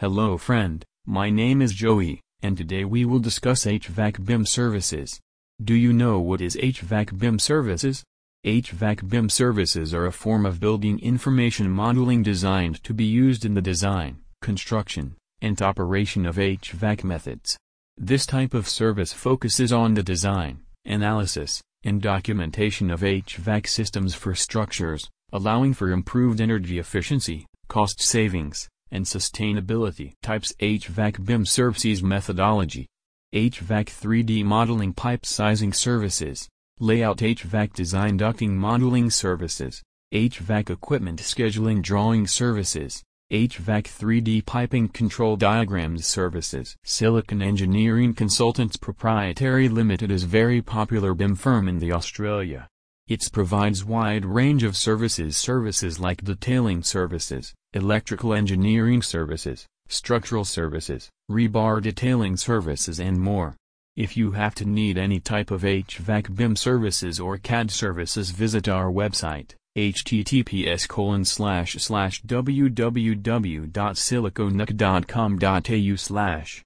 Hello friend, my name is Joey, and today we will discuss HVAC BIM services. Do you know what is HVAC BIM services? HVAC BIM services are a form of building information modeling designed to be used in the design, construction, and operation of HVAC methods. This type of service focuses on the design, analysis, and documentation of HVAC systems for structures, allowing for improved energy efficiency, cost savings, and sustainability. Types HVAC BIM services methodology. HVAC 3D modeling pipe sizing services. Layout HVAC design ducting modeling services. HVAC equipment scheduling drawing services. HVAC 3D piping control diagrams services. Silicon Engineering Consultants Proprietary Limited is very popular BIM firm in the Australia. It provides wide range of services services like detailing services, electrical engineering services, structural services, rebar detailing services and more. If you have to need any type of HVAC BIM services or CAD services visit our website https colon slash slash slash